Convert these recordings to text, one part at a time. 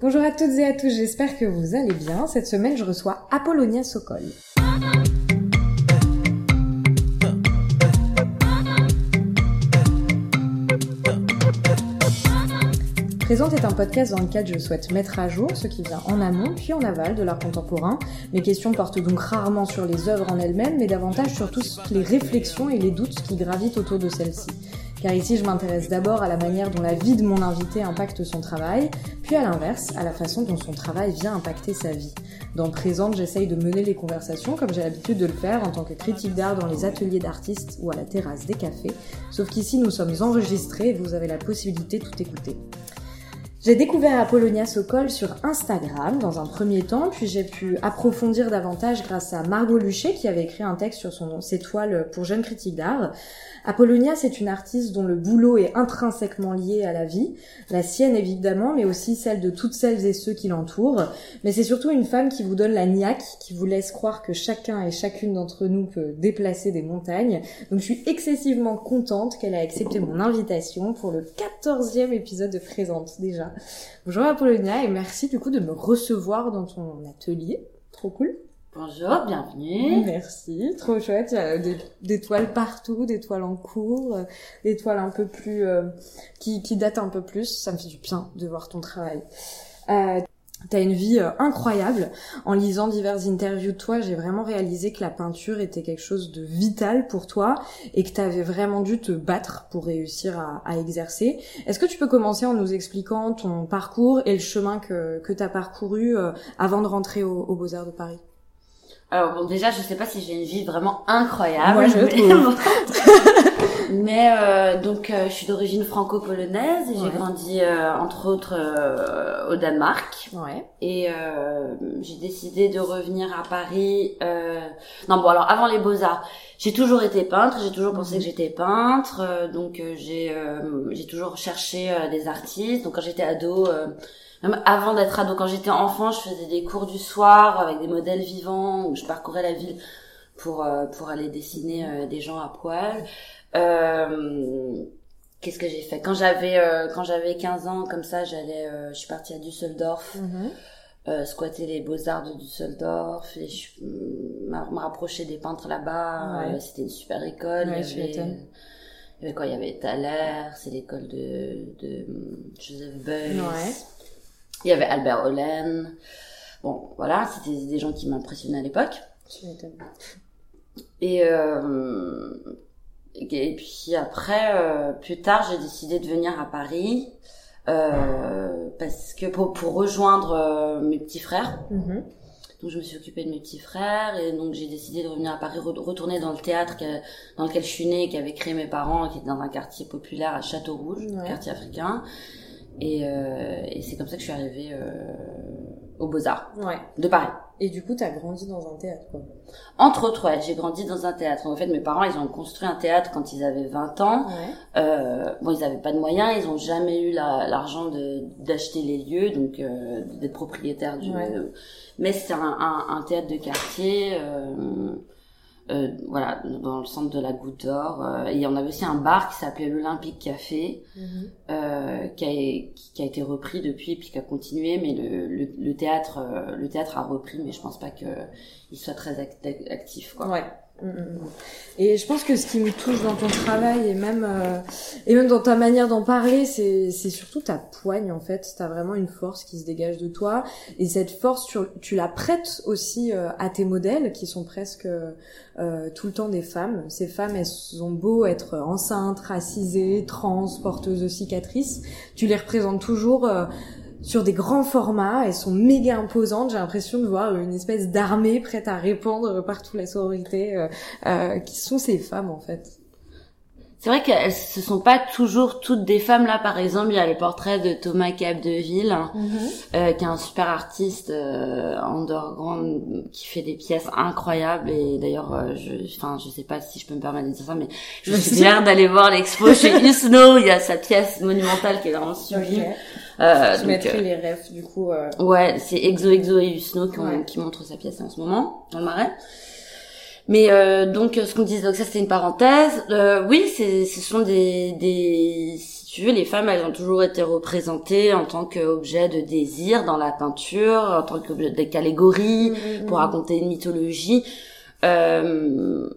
Bonjour à toutes et à tous, j'espère que vous allez bien. Cette semaine, je reçois Apollonia Sokol. Présente est un podcast dans lequel je souhaite mettre à jour ce qui vient en amont puis en aval de l'art contemporain. Mes questions portent donc rarement sur les œuvres en elles-mêmes, mais davantage sur toutes les réflexions et les doutes qui gravitent autour de celles-ci. Car ici, je m'intéresse d'abord à la manière dont la vie de mon invité impacte son travail, puis à l'inverse, à la façon dont son travail vient impacter sa vie. Dans Présente, j'essaye de mener les conversations comme j'ai l'habitude de le faire en tant que critique d'art dans les ateliers d'artistes ou à la terrasse des cafés, sauf qu'ici nous sommes enregistrés et vous avez la possibilité de tout écouter. J'ai découvert Apollonia Sokol sur Instagram dans un premier temps, puis j'ai pu approfondir davantage grâce à Margot Luchet qui avait écrit un texte sur son, ses toiles pour jeunes critiques d'art. Apollonia, c'est une artiste dont le boulot est intrinsèquement lié à la vie, la sienne évidemment, mais aussi celle de toutes celles et ceux qui l'entourent. Mais c'est surtout une femme qui vous donne la niaque, qui vous laisse croire que chacun et chacune d'entre nous peut déplacer des montagnes. Donc je suis excessivement contente qu'elle ait accepté mon invitation pour le 14e épisode de Présente déjà. Bonjour Apollonia et merci du coup de me recevoir dans ton atelier. Trop cool. Bonjour, bienvenue. Merci, trop chouette. Il y a des, des toiles partout, des toiles en cours, euh, des toiles un peu plus euh, qui, qui datent un peu plus. Ça me fait du bien de voir ton travail. Euh, T'as une vie euh, incroyable. En lisant diverses interviews de toi, j'ai vraiment réalisé que la peinture était quelque chose de vital pour toi et que t'avais vraiment dû te battre pour réussir à, à exercer. Est-ce que tu peux commencer en nous expliquant ton parcours et le chemin que, que t'as parcouru avant de rentrer aux au Beaux-Arts de Paris? Alors bon, déjà, je sais pas si j'ai une vie vraiment incroyable. Moi, je. mais euh, donc, euh, je suis d'origine franco-polonaise et j'ai grandi euh, entre autres euh, au Danemark. Ouais. Et j'ai décidé de revenir à Paris. Non, bon, alors avant les beaux arts, j'ai toujours été peintre. J'ai toujours pensé que j'étais peintre. donc, j'ai j'ai toujours cherché des artistes. Donc, quand j'étais ado même avant d'être ado, quand j'étais enfant, je faisais des cours du soir avec des modèles vivants où je parcourais la ville pour euh, pour aller dessiner euh, des gens à poil. Euh, Qu'est-ce que j'ai fait? Quand j'avais quand j'avais 15 ans, comme ça, j'allais, je suis partie à Düsseldorf. Mm squatter les beaux-arts de Düsseldorf et je me rapprocher des peintres là-bas. C'était une super école. Ouais, il, y avait, il y avait quoi? Il y avait Thaler, c'est l'école de, de Joseph Beuys. Ouais. Il y avait Albert Hollen. Bon, voilà, c'était des gens qui m'impressionnaient à l'époque. Et, euh, et puis après, euh, plus tard, j'ai décidé de venir à Paris euh, parce que pour, pour rejoindre mes petits frères. Mm-hmm. Donc je me suis occupée de mes petits frères et donc j'ai décidé de revenir à Paris, retourner dans le théâtre dans lequel je suis née, qui avait créé mes parents, qui était dans un quartier populaire à Château Rouge, quartier africain. Et, euh, et c'est comme ça que je suis arrivée euh, aux Beaux-Arts ouais. de Paris. Et du coup, t'as grandi dans un théâtre, quoi. Entre autres, ouais, j'ai grandi dans un théâtre. En fait, mes parents, ils ont construit un théâtre quand ils avaient 20 ans. Ouais. Euh, bon, ils avaient pas de moyens, ils ont jamais eu l'argent d'acheter les lieux, donc euh, d'être propriétaires du. Ouais. Mais c'est un, un, un, théâtre de quartier. Euh, voilà, dans le centre de la Goutte d'Or. Euh, et on avait aussi un bar qui s'appelait l'Olympique Café, Mhm. euh, qui, a, qui a été repris depuis, puis qui a continué. Mais le, le, le théâtre, euh, le théâtre a repris, mais je pense pas que il soit très act actif, quoi. Ouais. Et je pense que ce qui me touche dans ton travail et même euh, et même dans ta manière d'en parler, c'est c'est surtout ta poigne en fait. T'as vraiment une force qui se dégage de toi et cette force tu, tu la prêtes aussi euh, à tes modèles qui sont presque euh, tout le temps des femmes. Ces femmes elles ont beau être enceintes, racisées, trans, porteuses de cicatrices, tu les représentes toujours euh, sur des grands formats, elles sont méga imposantes. J'ai l'impression de voir une espèce d'armée prête à répandre partout la sororité, euh, euh, qui sont ces femmes en fait. C'est vrai qu'elles ce sont pas toujours toutes des femmes là. Par exemple, il y a le portrait de Thomas Capdeville, Mm -hmm. euh, qui est un super artiste euh, underground qui fait des pièces incroyables. Et d'ailleurs, euh, je, enfin, je sais pas si je peux me permettre de dire ça, mais je suis fière d'aller voir l'expo chez Usno. Il y a sa pièce monumentale qui est vraiment sublime. Okay. Euh, je mettrai les refs du coup. Euh... Ouais, c'est Exo Exo et Usno qui, Ouais. qui montrent sa pièce en ce moment dans le Marais. Mais euh, donc ce qu'on disait, donc ça c'était une parenthèse. Euh, oui, c'est ce sont des des tu veux, les femmes, elles ont toujours été représentées en tant qu'objet de désir dans la peinture, en tant qu'objet d'allégorie, mmh, pour raconter une mythologie. Euh,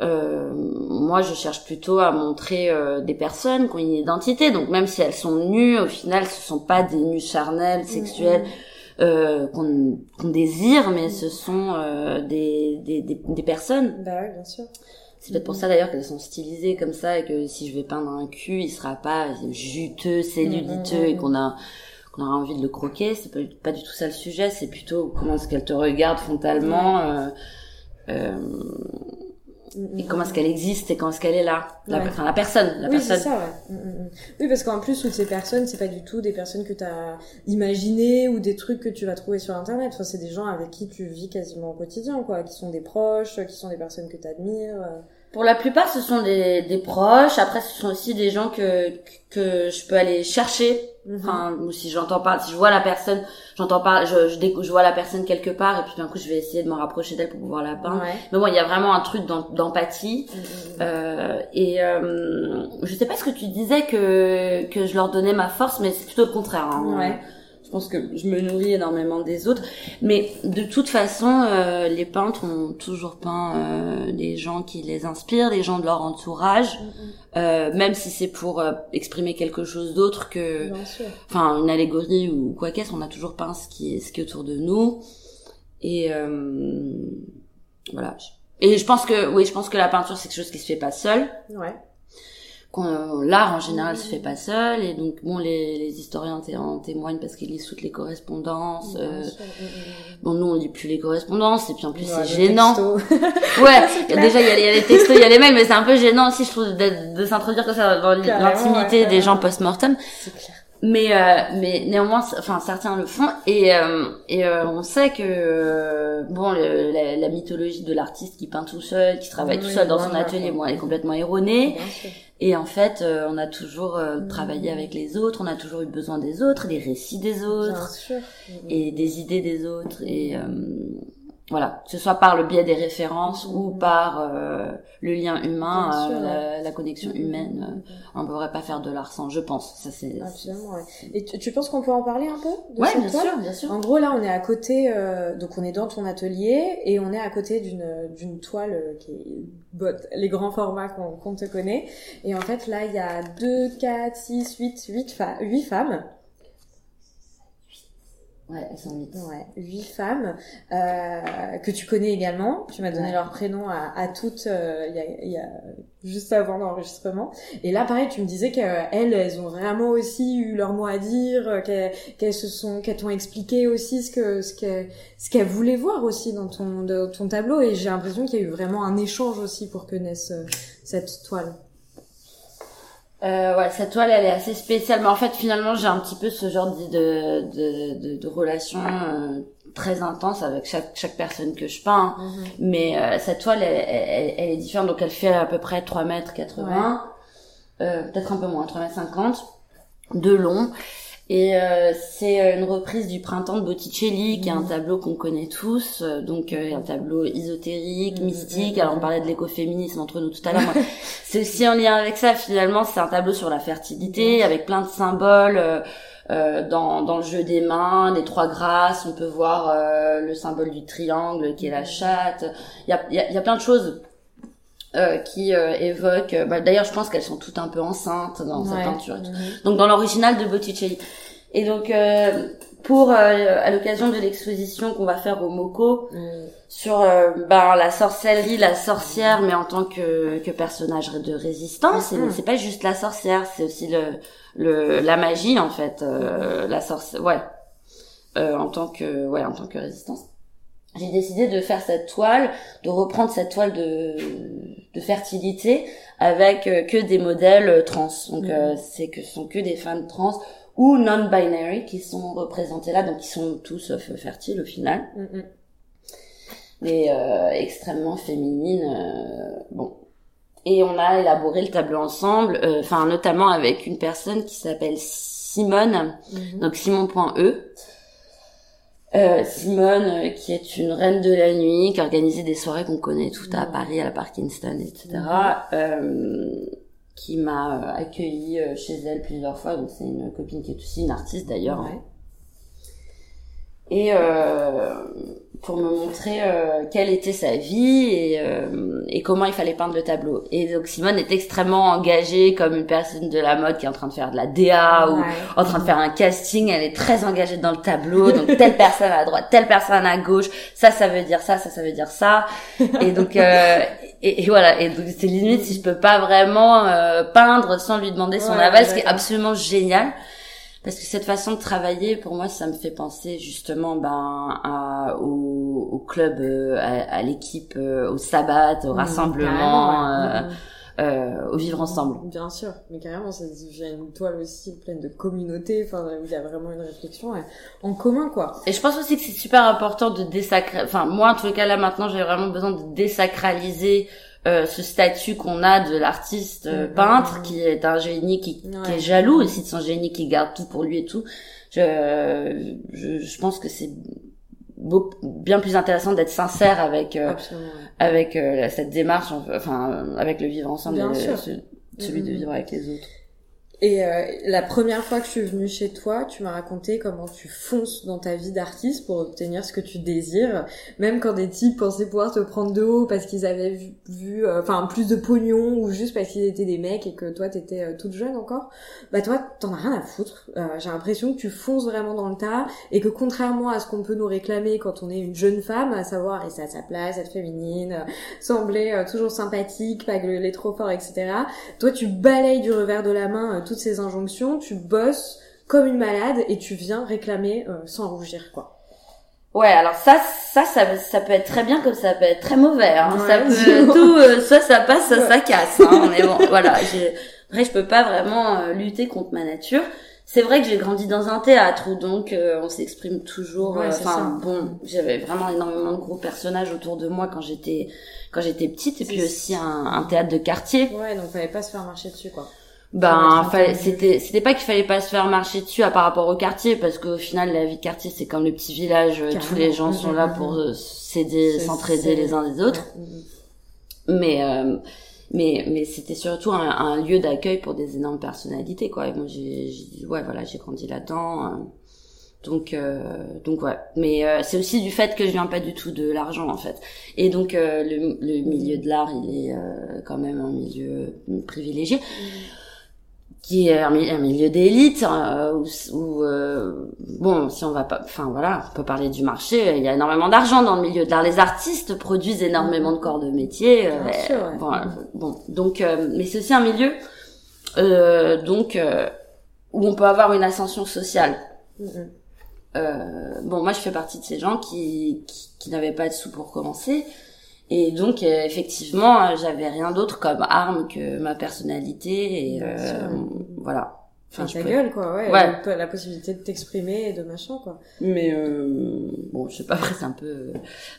euh, moi, je cherche plutôt à montrer euh, des personnes qui ont une identité. Donc, même si elles sont nues, au final, ce sont pas des nus charnels, sexuels. Euh, qu'on désire, mais ce sont euh, des, des, des, des, personnes. Bah oui, bien sûr. C'est peut-être pour ça d'ailleurs qu'elles sont stylisées comme ça et que si je vais peindre un cul, il sera pas juteux, celluliteux et qu'on a qu'on aura envie de le croquer. C'est pas, pas du tout ça le sujet. C'est plutôt comment est-ce qu'elle te regarde frontalement. Euh, euh, et comment est-ce qu'elle existe et comment est-ce qu'elle est là? La, enfin, la personne la oui, personne. ça, ouais. Mm, mm, mm. oui parce qu'en plus toutes ces personnes c'est pas du tout des personnes que tu as imaginées ou des trucs que tu vas trouver sur internet. Enfin c'est des gens avec qui tu vis quasiment au quotidien quoi qui sont des proches qui sont des personnes que tu admires pour la plupart ce sont des, des proches après ce sont aussi des gens que que je peux aller chercher Mhm. Enfin, ou si j'entends pas, si je vois la personne, j'entends pas, je, je, je, vois la personne quelque part et puis d'un coup je vais essayer de me rapprocher d'elle pour pouvoir la peindre. Mais bon, il y a vraiment un truc d'empathie. Mhm, mhm, euh, et euh, je sais pas ce que tu disais que que je leur donnais ma force, mais c'est plutôt le contraire. Hein. Ouais. Je pense que je me nourris énormément des autres, mais de toute façon, euh, les peintres ont toujours peint euh, des gens qui les inspirent, des gens de leur entourage, euh, même si c'est pour euh, exprimer quelque chose d'autre que, enfin, une allégorie ou quoi qu'est-ce. On a toujours peint ce qui est ce qui est autour de nous, et euh, voilà. Et je pense que oui, je pense que la peinture c'est quelque chose qui se fait pas seul. Ouais l'art en général se fait pas seul. Et donc bon les, les historiens en témoignent parce qu'ils lisent toutes les correspondances euh, bon nous on lit plus les correspondances. Et puis en plus c'est gênant. ouais déjà il y, a, y, a les textos il y a les mails mais c'est un peu gênant aussi je trouve de, de s'introduire comme ça dans l'intimité des gens post-mortem mais euh, mais néanmoins enfin certains le font et euh, et euh, on sait que bon la, la, mythologie de l'artiste qui peint tout seul qui travaille tout seul dans son atelier bon elle est complètement erronée et en fait, euh, on a toujours euh, mmh. travaillé avec les autres, on a toujours eu besoin des autres, des récits des autres, et des idées des autres. Et euh, voilà, que ce soit par le biais des références ou par euh, le lien humain, euh, la, connexion humaine. Euh, on ne pourrait pas faire de l'art sans, je pense. Ça c'est. Absolument. Ouais. Et tu, penses qu'on peut en parler un peu de Ouais, bien sûr, bien sûr. En gros, là, on est à côté, donc on est dans ton atelier et on est à côté d'une d'une toile qui est botte, les grands formats qu'on te connaît. Et en fait, là, il y a 2, 4, 6, 8, 8, 8 femmes Ouais, elles sont huit. Ouais, huit femmes euh, que tu connais également. Tu m'as donné leur prénom à, à toutes euh, il y, a, y, a, juste avant l'enregistrement. Et là, pareil, tu me disais qu'elles, elles ont vraiment aussi eu leur mot à dire, euh, qu'elles, se sont, qu'elles t'ont expliqué aussi ce que ce qu'elles ce qu'elles voulaient voir aussi dans ton de, ton tableau. Et j'ai l'impression qu'il y a eu vraiment un échange aussi pour que naisse euh, cette toile. Euh, ouais, cette toile, elle est assez spéciale. Mais en fait, finalement, j'ai un petit peu ce genre de, de, de, de relation euh, très intense avec chaque, chaque personne que je peins. Mhm. Mais euh, cette toile, elle, elle, elle, est différente. Donc, elle fait à peu près 3 mètres 80. Euh, peut-être un peu moins, 3 mètres 50 de long. Et euh, c'est euh, une reprise du Printemps de Botticelli, qui est un mmh. tableau qu'on connaît tous, euh, donc un tableau ésotérique, mmh, mystique. Mmh, Alors on parlait de l'écoféminisme entre nous tout à l'heure. c'est aussi en lien avec ça. Finalement, c'est un tableau sur la fertilité, avec plein de symboles. Euh, dans, dans le jeu des mains, les trois grâces, on peut voir le symbole du triangle qui est la chatte. Il y a, y, a, y a plein de choses euh, qui euh, évoque. Euh, bah, D'ailleurs, je pense qu'elles sont toutes un peu enceintes dans cette peinture. Mhm. Donc dans l'original de Botticelli. Et donc euh, pour à l'occasion de l'exposition qu'on va faire au Moco mhm. sur bah, la sorcellerie, la sorcière, mais en tant que, que personnage de résistance. Mm C'est pas juste la sorcière, c'est aussi le, le la magie en fait, la sorcière. Ouais. en tant que ouais en tant que résistance j'ai décidé de faire cette toile, de reprendre cette toile de, de fertilité avec euh, que des modèles euh, trans. Donc mhm. euh, c'est que ce sont que des femmes trans ou non-binary qui sont représentées là, donc qui sont tous fertiles au final. Mais extrêmement féminines. bon. Et on a élaboré le tableau ensemble, enfin notamment avec une personne qui s'appelle Simone, mhm. donc Simon.e euh, Simone, euh, qui est une reine de la nuit, qui organisait des soirées qu'on connaît tout à Paris, à la Parkinson, etc. Euh, qui m'a accueilli chez elle plusieurs fois. Donc c'est une copine qui est aussi une artiste d'ailleurs. Ouais. Et euh, pour me montrer euh, quelle était sa vie et, euh, et comment il fallait peindre le tableau. Et donc Simone est extrêmement engagée comme une personne de la mode qui est en train de faire de la DA ou en train de faire un casting. Elle est très engagée dans le tableau. Donc telle personne à droite, telle personne à gauche. Ça, ça veut dire ça, ça, ça veut dire ça. Et donc euh, et, et voilà. Et donc c'est limite si je peux pas vraiment euh, peindre sans lui demander son Ouais, aval, ce qui est absolument génial. Parce que cette façon de travailler, pour moi, ça me fait penser justement ben à, au, au club, euh, à, à l'équipe, euh, au sabbat, au Mmh, rassemblement, euh, Mmh. euh, au vivre ensemble. Bien sûr, mais carrément, ça devient une toile aussi pleine de communauté, enfin, où il y a vraiment une réflexion ouais, en commun, quoi. Et je pense aussi que c'est super important de désacraliser. Enfin, moi, en tous les cas, là maintenant, j'ai vraiment besoin de désacraliser euh, ce statut qu'on a de l'artiste euh, Mhm. peintre qui est un génie qui, est jaloux aussi de son génie qui garde tout pour lui et tout. Je, je, je pense que c'est beau- bien plus intéressant d'être sincère avec euh, avec euh, cette démarche, enfin avec le vivre ensemble, Bien et le- sûr. ce- celui de Mhm. vivre avec les autres. Et euh, la première fois que je suis venue chez toi, tu m'as raconté comment tu fonces dans ta vie d'artiste pour obtenir ce que tu désires, même quand des types pensaient pouvoir te prendre de haut parce qu'ils avaient vu, euh, enfin plus de pognon ou juste parce qu'ils étaient des mecs et que toi t'étais euh, toute jeune encore. Bah toi t'en as rien à foutre. Euh, J'ai l'impression que tu fonces vraiment dans le tas et que contrairement à ce qu'on peut nous réclamer quand on est une jeune femme, à savoir rester à sa place, être féminine, euh, sembler toujours sympathique, pas gueuler trop fort, etc. Toi, tu balayes du revers de la main toutes ces injonctions, tu bosses comme une malade et tu viens réclamer euh, sans rougir, quoi. Ouais, alors ça, ça, ça, ça peut être très bien comme ça peut être très mauvais. Hein. Ouais, ça peut dis-moi. tout, euh, soit ça passe, soit Ouais. ça casse. Hein. Mais bon, voilà. Après, je peux pas vraiment euh, lutter contre ma nature. C'est vrai que j'ai grandi dans un théâtre où donc euh, on s'exprime toujours. Euh, Enfin bon, j'avais vraiment énormément de gros personnages autour de moi quand j'étais quand j'étais petite et puis aussi un, un théâtre de quartier. Ouais, donc fallait pas se faire marcher dessus, quoi. Ben, c'était, c'était pas qu'il fallait pas se faire marcher dessus à par rapport au quartier, parce qu'au final, la vie de quartier, c'est comme le petit village, euh, tous les gens sont là pour euh, s'aider, s'entraider les uns des autres. Ouais. Mais, euh, mais, mais c'était surtout un, un lieu d'accueil pour des énormes personnalités, quoi. Et moi, j'ai, ouais, voilà, j'ai grandi là-dedans. euh. donc, euh, donc ouais. Mais euh, c'est aussi du fait que je viens pas du tout de l'argent, en fait. Et donc, euh, le, le milieu de l'art, il est euh, quand même un milieu privilégié qui est un, mi- un milieu d'élite euh, où, où, euh, bon si on va pas enfin voilà on peut parler du marché il y a énormément d'argent dans le milieu de l'art les artistes produisent énormément de corps de métier euh, Bien sûr, ouais. bon, euh, bon donc euh, mais c'est aussi un milieu euh, donc où on peut avoir une ascension sociale euh, bon, moi, je fais partie de ces gens qui, qui, qui n'avaient pas de sous pour commencer. Et donc, euh, effectivement, euh, j'avais rien d'autre comme arme que ma personnalité. Et euh, voilà. Enfin, ta peux- gueule, quoi, ouais. Ouais. La, la possibilité de t'exprimer et de machin, quoi. Mais euh, bon, je sais pas, après, c'est un peu,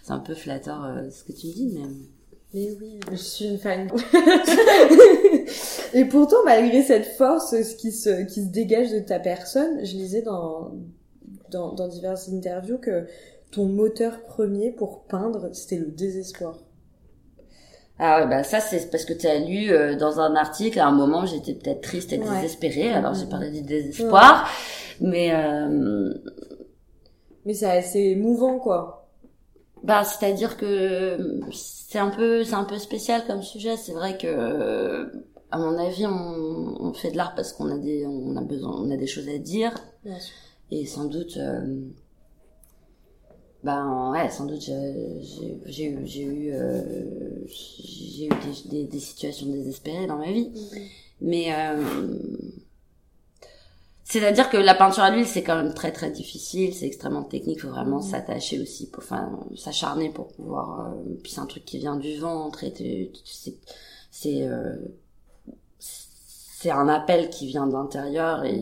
c'est un peu flatteur euh, ce que tu me dis, mais... Mais oui, je suis une fan. et pourtant, malgré cette force, ce qui se, qui se dégage de ta personne, je lisais dans, dans, dans diverses interviews que ton moteur premier pour peindre, c'était le désespoir. Ah ouais, bah ça c'est parce que tu as lu euh, dans un article à un moment j'étais peut-être triste et Ouais. désespérée alors j'ai Mhm. parlé du désespoir mais euh, Mais c'est assez émouvant, quoi. Bah, c'est-à-dire que c'est un peu, c'est un peu spécial comme sujet. C'est vrai que, à mon avis, on, on fait de l'art parce qu'on a des, on a besoin, on a des choses à dire. Bien sûr. Et sans doute, euh, ben ouais, sans doute, j'ai eu, j'ai eu, euh, j'ai eu des, des, des situations désespérées dans ma vie. Mais euh, c'est-à-dire que la peinture à l'huile, c'est quand même très très difficile, c'est extrêmement technique, faut vraiment Mhm. s'attacher aussi, pour, enfin s'acharner pour pouvoir. euh, puis c'est un truc qui vient du ventre et c'est c'est euh, c'est un appel qui vient de l'intérieur et,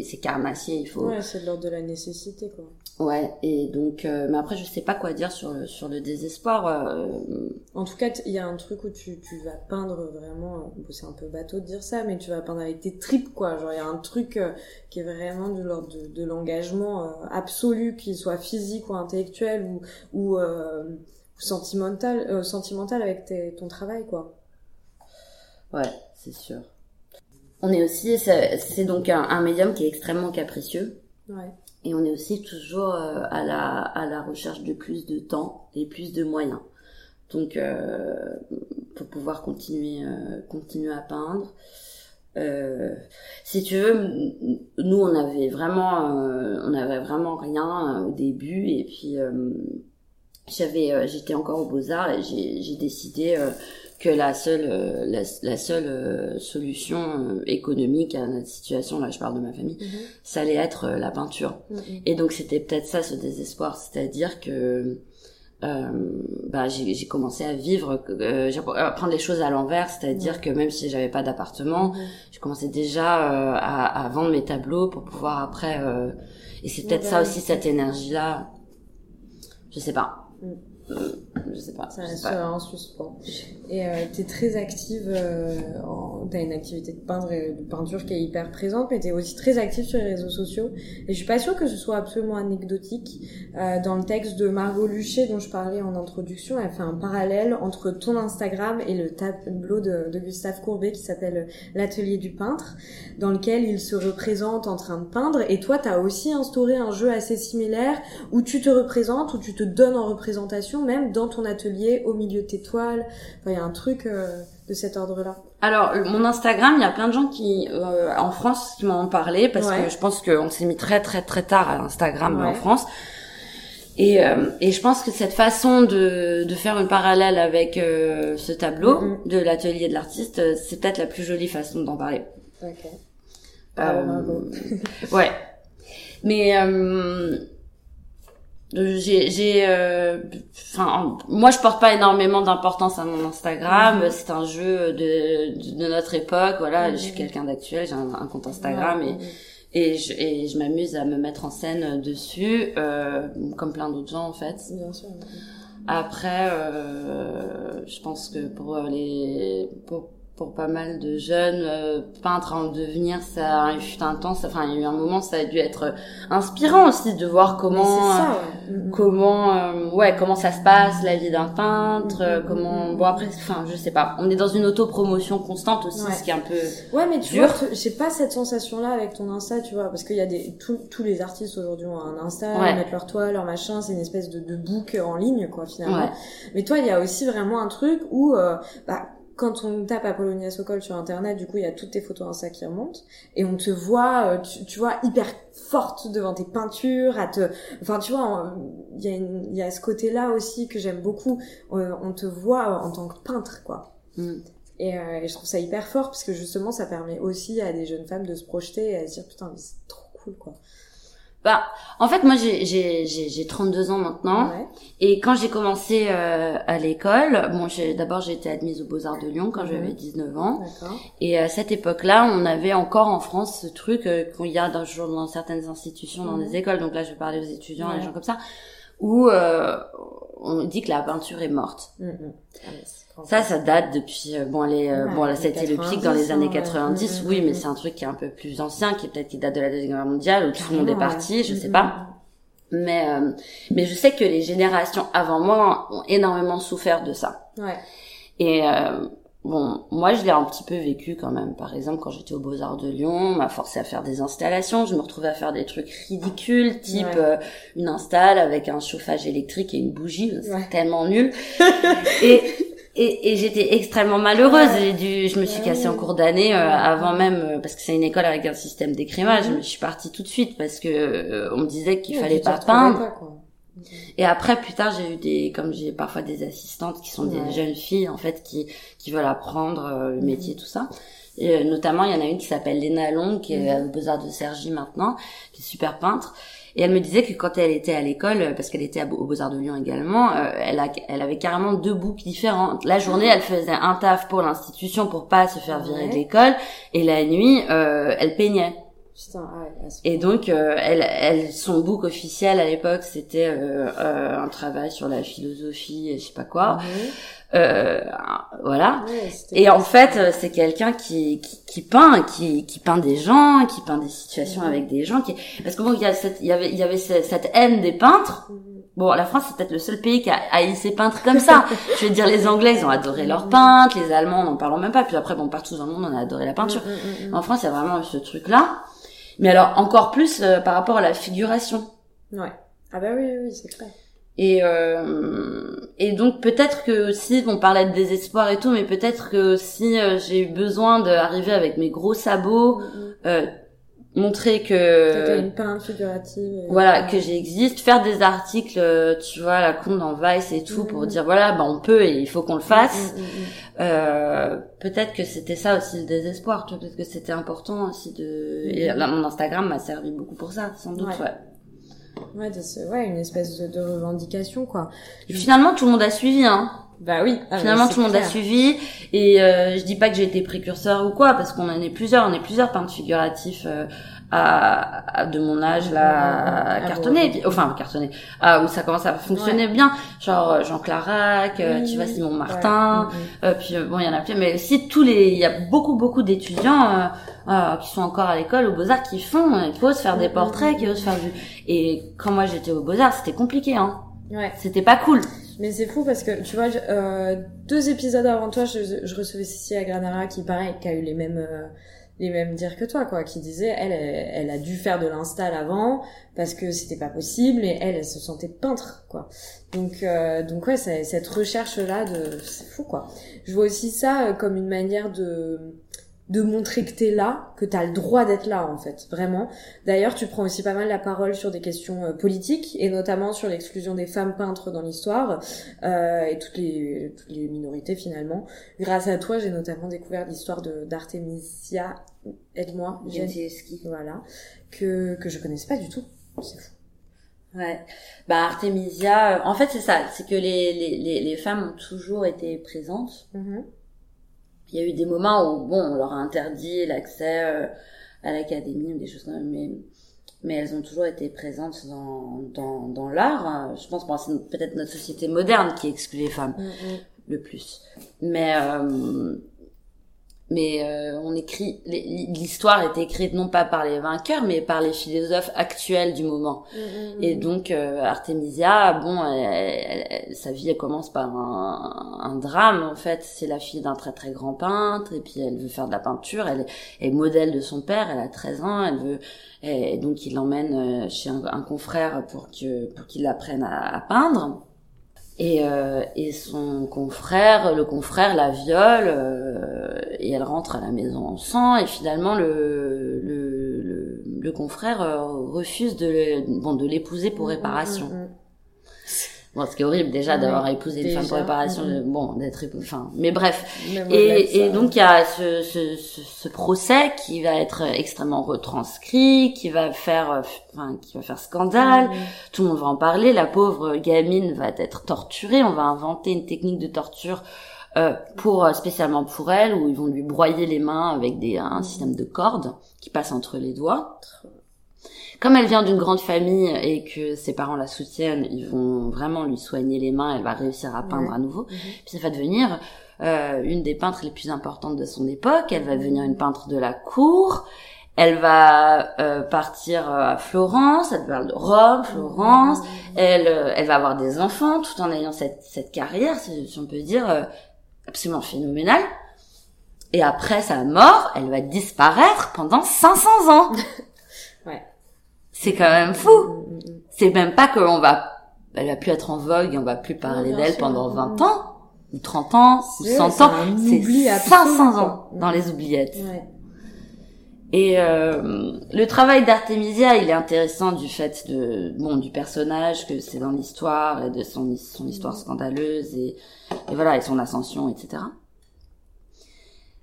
et c'est carnassier, il faut. Ouais, c'est de l'ordre de la nécessité, quoi. Ouais, et donc, euh, mais après, je sais pas quoi dire sur le, sur le désespoir. euh, En tout cas, il y a un truc où tu, tu vas peindre vraiment, euh, bon, c'est un peu bateau de dire ça, mais tu vas peindre avec tes tripes, quoi. Genre, il y a un truc euh, qui est vraiment de l'ordre de, de l'engagement euh, absolu, qu'il soit physique ou intellectuel ou, ou, euh, sentimental, euh, sentimental avec tes- ton travail, quoi. ouais, c'est sûr. on est aussi, c'est donc un, un, médium qui est extrêmement capricieux. Ouais. Et on est aussi toujours euh, à la à la recherche de plus de temps et plus de moyens. Donc euh, pour pouvoir continuer euh, continuer à peindre. Si tu veux, nous on avait vraiment on avait vraiment rien au début et puis j'avais j'étais encore au beaux arts et j'ai décidé que la seule euh, la, seule euh, solution euh, économique à notre situation là je parle de ma famille mhm. ça allait être la peinture mhm. et donc c'était peut-être ça ce désespoir c'est-à-dire que euh, bah, j'ai commencé à vivre, euh, à prendre les choses à l'envers, c'est-à-dire que même si j'avais pas d'appartement, mmh. je commençais déjà euh, à, à, vendre mes tableaux pour pouvoir après. et c'est peut-être ça aussi cette énergie-là. Je sais pas. Euh, je sais pas. Ça reste un suspens. Et euh, t'es très active, euh, t'as une activité de peindre et de peinture qui est hyper présente, mais t'es aussi très active sur les réseaux sociaux. Et je suis pas sûre que ce soit absolument anecdotique. Euh, dans le texte de Margot Luché dont je parlais en introduction, elle fait un parallèle entre ton Instagram et le tableau de, de Gustave Courbet qui s'appelle L'atelier du peintre, dans lequel il se représente en train de peindre. Et toi, t'as aussi instauré un jeu assez similaire où tu te représentes, où tu te donnes en représentation même dans ton atelier, au milieu de tes toiles. il y a un truc euh, de cet ordre-là. Alors, mon Instagram, il y a plein de gens qui, euh, en France, qui m'en ont parlé parce que je pense qu'on s'est mis très très très tard à Instagram en France. Et, euh, et je pense que cette façon de, de faire une parallèle avec ce tableau mm-hmm. de l'atelier de l'artiste, c'est peut-être la plus jolie façon d'en parler. Ok. ouais. Mais j'ai euh, enfin moi je porte pas énormément d'importance à mon Instagram mhm. c'est un jeu de, de, notre époque voilà je suis mhm. quelqu'un d'actuel j'ai un, compte Instagram et et je, et je m'amuse à me mettre en scène dessus euh, comme plein d'autres gens en fait Bien sûr. après euh, je pense que pour les pour pour pas mal de jeunes euh, peintres en devenir ça a eu un temps enfin il y a eu un moment ça a dû être inspirant aussi de voir comment ça, euh, comment euh, ouais comment ça se passe la vie d'un peintre mm-hmm. comment bon après enfin je sais pas. On est dans une autopromotion constante aussi ce qui est un peu ouais mais tu dur. vois j'ai pas cette sensation là avec ton insta tu vois parce qu'il y a des tous les artistes aujourd'hui ont un insta ils mettent leur toile leur machin c'est une espèce de, de book en ligne quoi finalement. Mais toi il y a aussi vraiment un truc où bah quand on tape Apollonia Sokol sur internet, du coup, il y a toutes tes photos Insta qui remontent et on te voit, euh, tu, vois, hyper forte devant tes peintures, à te, enfin, tu vois, il y a y a ce côté-là aussi que j'aime beaucoup. Euh, on, te voit en tant que peintre, quoi. Mm. Et, euh, et, je trouve ça hyper fort parce que justement, ça permet aussi à des jeunes femmes de se projeter et à se dire putain, mais c'est trop cool, quoi. Bah, en fait, moi, j'ai j'ai j'ai 32 ans maintenant, et quand j'ai commencé euh, à l'école, bon, j'ai d'abord j'ai été admise aux Beaux Arts de Lyon quand j'avais 19 ans, et à cette époque-là, on avait encore en France ce truc euh, qu'il y a dans, dans certaines institutions, dans des écoles. Donc là, je vais parler aux étudiants, et les gens comme ça, où euh, on dit que la peinture est morte. Ça, ça date depuis. Euh, bon, les, euh, bon, là, c'était le pic dans les années 90, oui, mais c'est un truc qui est un peu plus ancien, qui peut-être qui date de la deuxième guerre mondiale, où tout le monde est parti, je sais pas. Mais, euh, mais je sais que les générations avant moi ont énormément souffert de ça. Ouais. Et bon, moi, je l'ai un petit peu vécu quand même. Par exemple, quand j'étais aux Beaux Arts de Lyon, on m'a forcé à faire des installations. Je me retrouvais à faire des trucs ridicules, type une install avec un chauffage électrique et une bougie. C'est tellement nul. et et, et j'étais extrêmement malheureuse. J'ai dû, je me suis cassée en cours d'année euh, avant même euh, parce que c'est une école avec un système d'écrémage. Je suis partie tout de suite parce que euh, on me disait qu'il fallait pas peindre. Et après, plus tard, j'ai eu des, comme j'ai parfois des assistantes qui sont des jeunes filles en fait qui qui veulent apprendre le métier, tout ça. Et notamment, il y en a une qui s'appelle Léna Long, qui est aux Beaux Arts de Sergi maintenant, qui est super peintre. Et elle me disait que quand elle était à l'école, parce qu'elle était aux Beaux-Arts de Lyon également, euh, elle, a, elle avait carrément deux books différents. La journée, elle faisait un taf pour l'institution pour pas se faire virer de l'école, et la nuit, euh, elle peignait. Putain, ouais, et donc, euh, elle, elle, son book officiel à l'époque, c'était euh, euh, un travail sur la philosophie, et je sais pas quoi. Euh, voilà. et en fait, c'est quelqu'un qui, qui, qui, peint, qui, qui peint des gens, qui peint des situations avec des gens. Qui... Parce que bon, il y, a cette, il y avait, il y avait cette haine des peintres. Bon, la France, c'est peut-être le seul pays qui a haï ses peintres comme ça. Je veux dire, les Anglais, ils ont adoré leurs peintres, les Allemands, n'en parlons même pas. Puis après, bon, partout dans le monde, on a adoré la peinture. En France, il y a vraiment eu ce truc-là. Mais alors, encore plus euh, par rapport à la figuration. Ouais. Ah bah oui, oui, oui, c'est clair. Et, euh, et donc, peut-être que si, on parlait de désespoir et tout, mais peut-être que si euh, j'ai eu besoin d'arriver avec mes gros sabots, Mm, mm. euh, montrer que une figurative. voilà que j'existe faire des articles euh, tu vois la con dans Vice et tout pour Mhm. dire voilà bah on peut et il faut qu'on le fasse Mm, mm, mm. euh, peut-être que c'était ça aussi le désespoir tu vois peut-être que c'était important aussi de et là mon Instagram m'a servi beaucoup pour ça sans doute Ouais. ouais, Ouais, de ce- ouais, une espèce de, de revendication, quoi. Et finalement tout le monde a suivi hein Bah oui. Ah, finalement tout le monde a suivi et euh, je dis pas que j'ai été précurseur ou quoi parce qu'on en est plusieurs on est plusieurs peintres figuratifs euh, à, à- de mon âge là à Ah, cartonner ouais. et puis- enfin cartonner ah, où ça commence à fonctionner bien genre euh, Jean Clarac euh, Oui, tu vois. Simon Ouais. Martin Mm, mm. euh, puis euh, bon il y en a plein mais aussi tous les il y a beaucoup beaucoup d'étudiants euh, euh, qui sont encore à l'école aux Beaux Arts qui font euh, qui osent faire des Mm, portraits qui osent faire du et quand moi j'étais aux Beaux Arts c'était compliqué hein Ouais. c'était pas cool Mais c'est fou parce que tu vois, euh, deux épisodes avant toi, je, je recevais Cécile Granara qui, pareil, qui a eu les mêmes euh, les mêmes dires que toi, quoi, qui disait elle, elle, a dû faire de l'install avant parce que c'était pas possible et elle, elle se sentait peintre, quoi. Donc euh, donc ouais, cette recherche là de c'est fou, quoi. Je vois aussi ça euh, comme une manière de de montrer que t'es là, que t'as le droit d'être là en fait, vraiment. D'ailleurs, tu prends aussi pas mal la parole sur des questions euh, politiques et notamment sur l'exclusion des femmes peintres dans l'histoire euh, et toutes les toutes les minorités finalement. Grâce à toi, j'ai notamment découvert l'histoire de d'Artemisia. Aide-moi. Gentileschi. Voilà, que que je connaissais pas du tout. C'est fou. Ouais. Bah Artemisia, euh, en fait c'est ça, c'est que les, les, les, les femmes ont toujours été présentes. Mhm. Il y a eu des moments où bon, on leur a interdit l'accès euh, à l'académie ou des choses comme ça, mais mais elles ont toujours été présentes dans dans, dans l'art. hein. Je pense bon, c'est peut-être notre société moderne qui exclut les femmes Mhm. le plus. Mais euh, mais euh, on écrit l'histoire est écrite non pas par les vainqueurs mais par les philosophes actuels du moment. Mhm. Et donc euh, Artemisia, bon, elle- elle- elle- sa vie elle commence par un, un drame en fait. C'est la fille d'un très très grand peintre et puis elle veut faire de la peinture. Elle est, modèle de son père. Elle a 13 ans. Elle veut et donc il l'emmène euh, chez un, un confrère pour que pour qu'il l'apprenne à, à peindre. Et, euh, et son confrère, le confrère la viole euh, et elle rentre à la maison en sang et finalement le le, le, le confrère euh, refuse de le- bon de l'épouser pour réparation. Mhm. Bon, ce qui est horrible déjà Ouais, d'avoir épousé une femme pour déjà. réparation, bon d'être enfin mais bref. Et, et donc il y a ce, ce, ce, ce procès qui va être extrêmement retranscrit, qui va faire, euh, enfin, qui va faire scandale. Tout le monde va en parler. La pauvre gamine va être torturée. On va inventer une technique de torture euh, pour euh, spécialement pour elle, où ils vont lui broyer les mains avec des un système de cordes qui passe entre les doigts. Comme elle vient d'une grande famille et que ses parents la soutiennent, ils vont vraiment lui soigner les mains. Elle va réussir à peindre Ouais. à nouveau. Mhm. Puis ça va devenir euh, une des peintres les plus importantes de son époque. Elle va devenir une peintre de la cour. Elle va euh, partir euh, à Florence. Elle parle de Rome, Florence. Elle, euh, elle va avoir des enfants tout en ayant cette, cette carrière, si si on peut dire, euh, absolument phénoménale. Et après sa mort, elle va disparaître pendant 500 ans. Ouais. C'est quand même fou. Mhm, mhm. C'est même pas qu'on va, elle va plus être en vogue et on va plus parler d'elle pendant 20 ans, ou 30 ans, ou C'est- 100 c'est ans. C'est oubli absolu, 500 quoi. ans dans les oubliettes. Ouais. Et euh, le travail d'Artemisia, il est intéressant du fait de bon du personnage que c'est dans l'histoire et de son son histoire scandaleuse et, et voilà et son ascension, etc.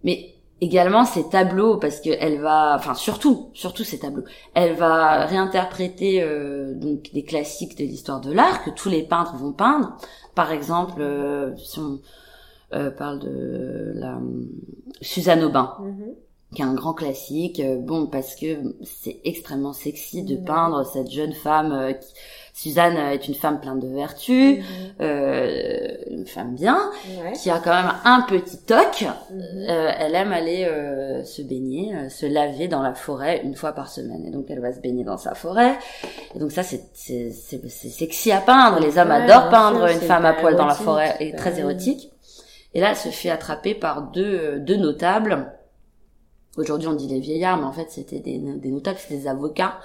Mais également ses tableaux parce que elle va, enfin surtout surtout ses tableaux, elle va réinterpréter euh, donc des classiques de l'histoire de l'art que tous les peintres vont peindre. Par exemple, euh, si on euh, parle de la Suzanne Aubin Mhm. Qui est un grand classique. euh, Bon, parce que c'est extrêmement sexy de Ouais. peindre cette jeune femme euh, qui, Suzanne est une femme pleine de vertus, Mhm. euh, une femme bien, Ouais. qui a quand même un petit toc. Mhm. Euh, elle aime aller euh, se baigner, euh, se laver dans la forêt une fois par semaine. Et donc elle va se baigner dans sa forêt. Et donc ça c'est c'est sexy à peindre. Les hommes Ouais, adorent peindre sûr, une femme à poil dans la forêt et Bah très érotique. Et là elle se fait attraper par deux euh, deux notables. Aujourd'hui on dit les vieillards, mais en fait c'était des des notables, c'était des avocats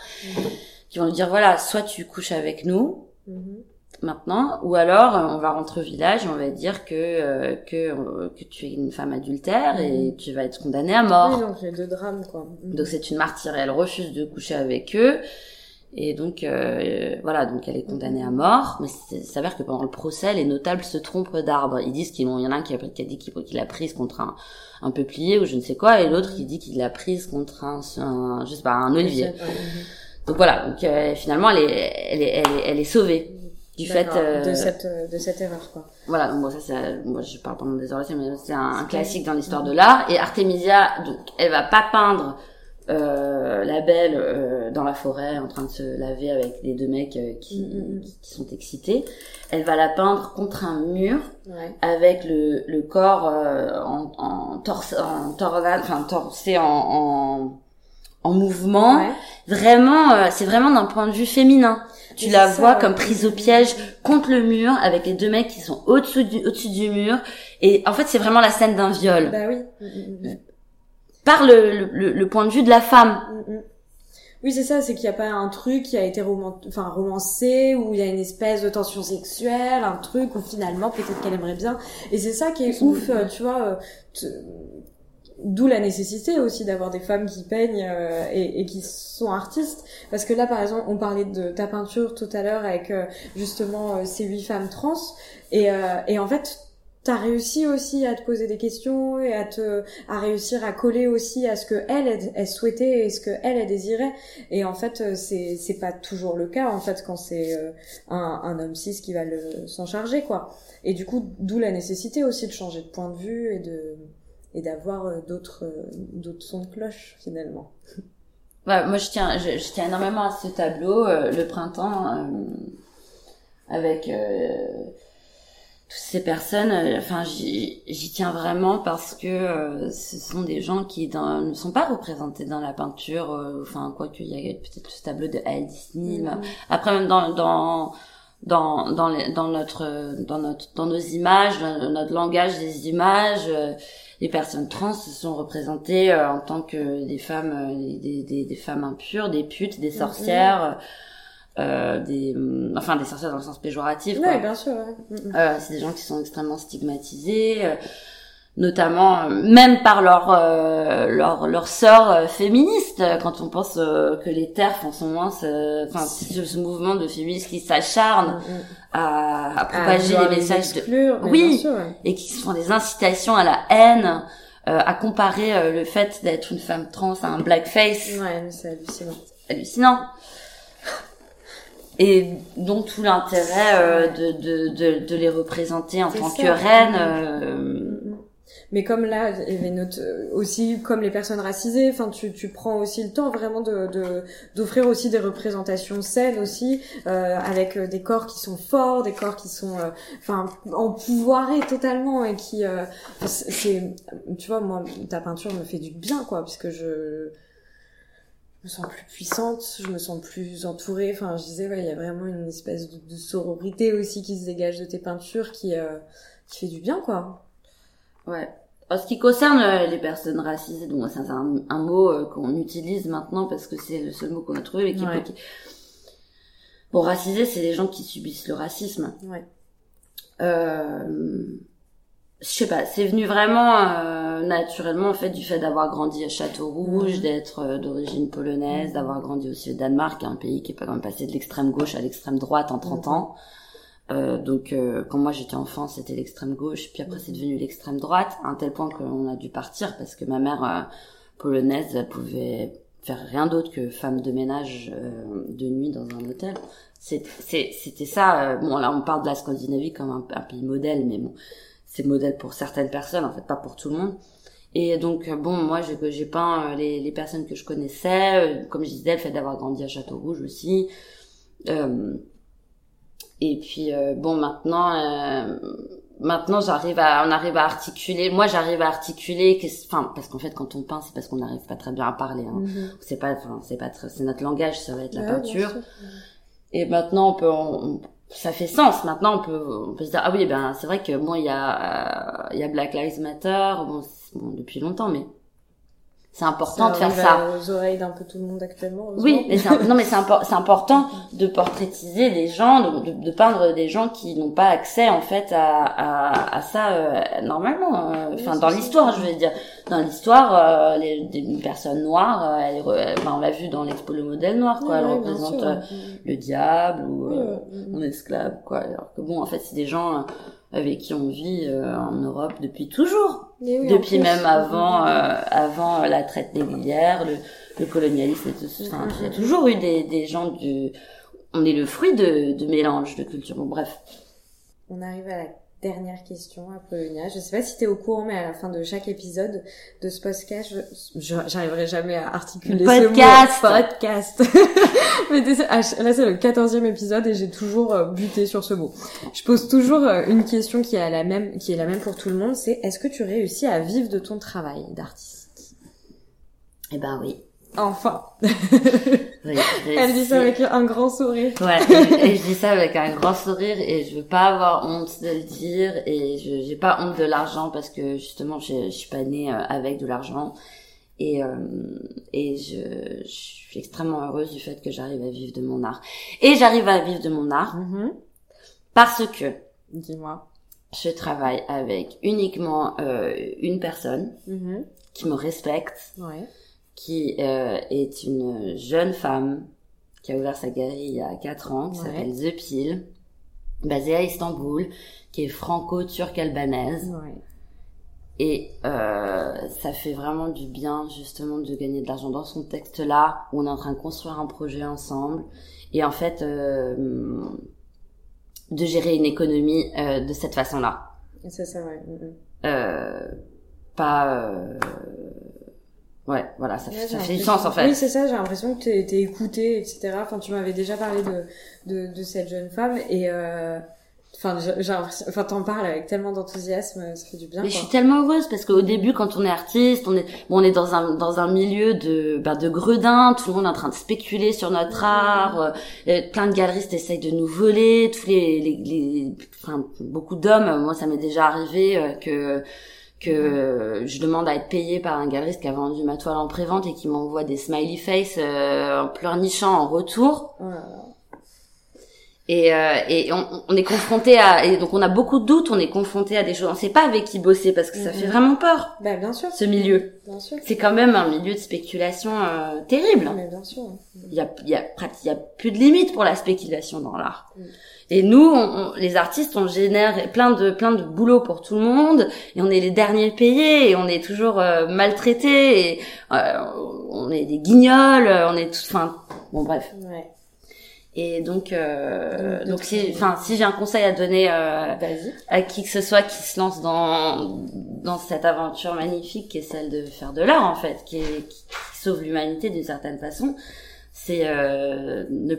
qui vont lui dire voilà soit tu couches avec nous Mhm. maintenant, ou alors euh, on va rentrer au village et on va dire que euh, que euh, que tu es une femme adultère et tu vas être condamnée à mort. Oui, donc deux drames, quoi. Mhm. Donc c'est une martyre et elle refuse de coucher avec eux. Et donc euh, voilà, donc elle est condamnée à mort. Mais il s'avère que pendant le procès, les notables se trompent d'arbre. Ils disent qu'il y en a un qui a, qui a dit qu'il l'a prise contre un, un peuplier ou je ne sais quoi, et l'autre qui dit qu'il l'a prise contre un, un je sais pas, un olivier. Donc voilà, donc euh, finalement elle est, elle est, elle est, elle est sauvée du fait. Euh, de cette euh, de cette erreur, quoi. voilà, donc bon, ça, c'est, moi, je parle pendant des heures mais c'est un, classique dans l'histoire de l'art. Et Artemisia, donc, elle va pas peindre euh, la belle euh, dans la forêt en train de se laver avec les deux mecs euh, qui, Mm, mm, mm. qui, qui sont excités. Elle va la peindre contre un mur Ouais. avec le, le corps euh, en, en torse, en enfin torsé en, en, en mouvement. Ouais. Vraiment, euh, c'est vraiment d'un point de vue féminin. Tu la ça, vois ouais. comme prise au piège contre le mur avec les deux mecs qui sont au-dessus du, au-dessus du mur. Et en fait, c'est vraiment la scène d'un viol. Bah oui. Par le, le, le point de vue de la femme. Mm, mm. Oui, c'est ça, c'est qu'il n'y a pas un truc qui a été roman... enfin, romancé, où il y a une espèce de tension sexuelle, un truc où finalement peut-être qu'elle aimerait bien. Et c'est ça qui est ouf, euh, tu vois. euh, te- D'où la nécessité aussi d'avoir des femmes qui peignent euh, et, et qui sont artistes. Parce que là, par exemple, on parlait de ta peinture tout à l'heure avec euh, justement euh, ces huit femmes trans. Et, euh, et en fait, t'as réussi aussi à te poser des questions et à te à réussir à coller aussi à ce que elle elle, souhaitait et ce que elle elle désirait. Et en fait euh, c'est c'est pas toujours le cas en fait quand c'est euh, un, un homme cis qui va le s'en charger quoi. Et du coup d'où la nécessité aussi de changer de point de vue et de et d'avoir euh, d'autres d'autres sons de cloche finalement. Ouais, moi, je tiens, je, je tiens énormément à ce tableau, euh, le printemps, euh, avec euh, toutes ces personnes. euh, Enfin, j'y j'y tiens vraiment parce que euh, ce sont des gens qui dans- ne sont pas représentés dans la peinture. euh, Enfin, quoi qu'il y a peut-être ce tableau de Al Disney. mais Après, même dans dans dans dans, les- dans notre dans notre dans nos images, dans notre langage des images. euh, les personnes trans sont représentées euh, en tant que des femmes, euh, des, des, des femmes impures, des putes, des sorcières, euh, des, hum, enfin des sorcières dans le sens péjoratif. quoi. ouais bien sûr ouais. Mm, mm. Euh, c'est des gens qui sont extrêmement stigmatisés, euh, notamment euh, même par leur euh, leur leur sœur euh, féministe. Quand on pense que les TERF en ce moment, ce- enfin ce, mouvement de féministes qui s'acharne Mm, mm. à, à À propager des les messages de exclure, Oui. sûr, ouais. et qui font des incitations à la haine, euh, à comparer le fait d'être une femme trans à un blackface ouais c'est hallucinant hallucinant. Et donc tout l'intérêt euh, de, de, de, de les représenter en tant ça. que reines. euh, Mais comme là, il y avait notre, aussi comme les personnes racisées, enfin tu, tu prends aussi le temps vraiment de de- d'offrir aussi des représentations saines aussi euh, avec euh, des corps qui sont forts, des corps qui sont euh, enfin empouvoirés totalement et qui euh, c'est c'est- tu vois moi ta peinture me fait du bien quoi puisque je me sens plus puissante, je me sens plus entourée. Enfin, je disais, ouais, il y a vraiment une espèce de, de sororité aussi qui se dégage de tes peintures qui, euh, qui fait du bien, quoi. Ouais. En ce qui concerne euh, les personnes racisées, donc c'est un, un mot euh, qu'on utilise maintenant parce que c'est le seul mot qu'on a trouvé. Qui, Ouais. qui- Bon, racisés, c'est les gens qui subissent le racisme. Ouais. Euh, je sais pas, c'est venu vraiment euh, naturellement en fait du fait d'avoir grandi à Château-Rouge, Mhm. d'être euh, d'origine polonaise, d'avoir grandi aussi au Danemark, un pays qui est pas quand même passé de l'extrême gauche à l'extrême droite en 30 Mhm. ans. Euh, donc euh, quand moi j'étais enfant, c'était l'extrême gauche, puis après c'est devenu l'extrême droite, à un tel point qu'on a dû partir parce que ma mère euh, polonaise elle pouvait faire rien d'autre que femme de ménage euh, de nuit dans un hôtel. C'était ça. euh, bon, là on parle de la Scandinavie comme un, un pays modèle, mais bon, c'est modèle pour certaines personnes, en fait, pas pour tout le monde. Et donc, euh, bon, moi, j'ai j'ai peint euh, les, les personnes que je connaissais, euh, comme je disais, le fait d'avoir grandi à Château-Rouge aussi. Euh, et puis euh, bon maintenant euh, maintenant j'arrive à on arrive à articuler moi j'arrive à articuler enfin parce qu'en fait quand on peint c'est parce qu'on n'arrive pas très bien à parler hein. Mhm. c'est pas enfin c'est pas c'est notre langage ça va être la peinture et maintenant on peut ça fait sens. Maintenant on peut on peut se dire ah oui ben c'est vrai que bon il y a il y a Black Lives Matter. Bon, bon depuis longtemps mais c'est important de faire ça. aux oreilles d'un peu tout le monde actuellement. Oui, mais non, mais c'est important de portraitiser les gens, de, de, peindre des gens qui n'ont pas accès en fait à, à, à ça euh, normalement. Hein. Enfin, dans l'histoire, je veux dire, dans l'histoire, euh, les, des personnes noires, euh, elles, on l'a vu dans l'expo le modèle noir, quoi. elles représentent le diable ou un esclave, quoi. Alors que bon, en fait, c'est des gens avec qui on vit euh, en Europe depuis toujours, depuis même avant euh, avant la traite négrière, le, le colonialisme et tout ça. Enfin, il y a toujours eu des, des gens du on est le fruit de, de mélange de culture. Bon, bref. On arrive à la Dernière question, Apollonia. Je sais pas si tu es au courant, mais à la fin de chaque épisode de ce podcast, j'arriverai jamais à articuler podcast. ce mot. Podcast. mais ah, là, c'est le quatorzième épisode et j'ai toujours euh, buté sur ce mot. Je pose toujours euh, une question qui est la même, qui est la même pour tout le monde. C'est est-ce que tu réussis à vivre de ton travail d'artiste? Eh ben oui. Enfin. Elle dit ça avec un grand sourire. Ouais, et, je dis ça avec un grand sourire et je veux pas avoir honte de le dire et je j'ai pas honte de l'argent parce que justement je, je suis pas née euh, avec de l'argent et euh, et je, je, suis extrêmement heureuse du fait que j'arrive à vivre de mon art et j'arrive à vivre de mon art mm-hmm. parce que dis-moi je travaille avec uniquement euh, une personne mm-hmm. qui me respecte. Ouais qui euh, est une jeune femme qui a ouvert sa galerie il y a 4 ans, qui s'appelle The Peel, basée à Istanbul, qui est franco-turque-albanaise. Ouais. Et euh, ça fait vraiment du bien justement de gagner de l'argent dans son texte là, où on est en train de construire un projet ensemble. Et en fait, euh, de gérer une économie euh, de cette façon-là. C'est ça, ouais. Mm, mm. Euh, pas Ouais, voilà, ça, ça fait du sens en fait. Oui, c'est ça, j'ai l'impression que t'es es écouté, etc. Enfin, tu m'avais déjà parlé de, de, de, cette jeune femme et euh, enfin, j'ai enfin, t'en parles avec tellement d'enthousiasme, ça fait du bien. Mais je suis tellement heureuse parce qu'au début, quand on est artiste, on est, bon, on est dans un, dans un milieu de, bah, de gredin, tout le monde est en train de spéculer sur notre art, euh, plein de galeristes essayent de nous voler, tous les, les, les enfin, beaucoup d'hommes, moi ça m'est déjà arrivé euh, que que je demande à être payé par un galeriste qui a vendu ma toile en prévente et qui m'envoie des smiley face euh, en pleurnichant en retour. Et, euh, et on, on, est confronté à et donc on a beaucoup de doutes, on est confronté à des choses, on sait pas avec qui bosser parce que ça fait vraiment peur. Bah, bien sûr. Ce milieu. Bien sûr. C'est quand même un milieu de spéculation euh, terrible. Mais bien sûr. Il y a il y a il y a plus de limites pour la spéculation dans l'art. Mm. Et nous, on, les artistes, on génère plein de plein de boulot pour tout le monde, et on est les derniers payés, et on est toujours euh, maltraités, et euh, on est des guignols, on est tout, enfin, bon bref. Ouais. Et donc, euh, donc, si, enfin, si j'ai un conseil à donner euh, à qui que ce soit qui se lance dans dans cette aventure magnifique qui est celle de faire de l'art en fait, qui, est, qui sauve l'humanité d'une certaine façon, c'est euh, ne,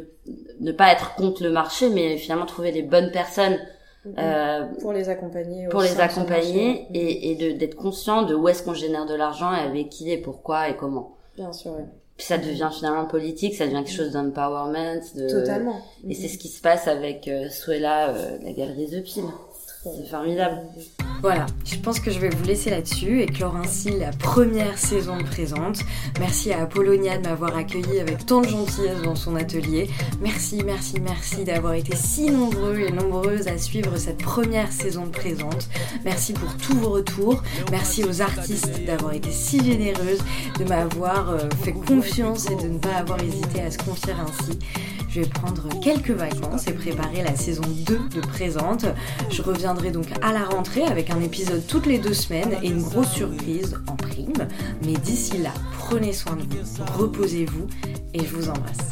ne pas être contre le marché, mais finalement trouver les bonnes personnes mm-hmm. euh, pour les accompagner pour les accompagner et, et d'être conscient de où est-ce qu'on génère de l'argent et avec qui et pourquoi et comment. Bien sûr oui. puis ça devient finalement politique ça devient quelque chose d'empowerment de... totalement. et c'est ce qui se passe avec euh, Suela euh, la galerie The Pile c'est formidable voilà, je pense que je vais vous laisser là-dessus et clore ainsi la première saison présente. Merci à Apollonia de m'avoir accueilli avec tant de gentillesse dans son atelier. Merci, merci, merci d'avoir été si nombreux et nombreuses à suivre cette première saison présente. Merci pour tous vos retours. Merci aux artistes d'avoir été si généreuses, de m'avoir euh, fait confiance et de ne pas avoir hésité à se confier ainsi. Je vais prendre quelques vacances et préparer la saison 2 de Présente. Je reviendrai donc à la rentrée avec un épisode toutes les deux semaines et une grosse surprise en prime. Mais d'ici là, prenez soin de vous, reposez-vous et je vous embrasse.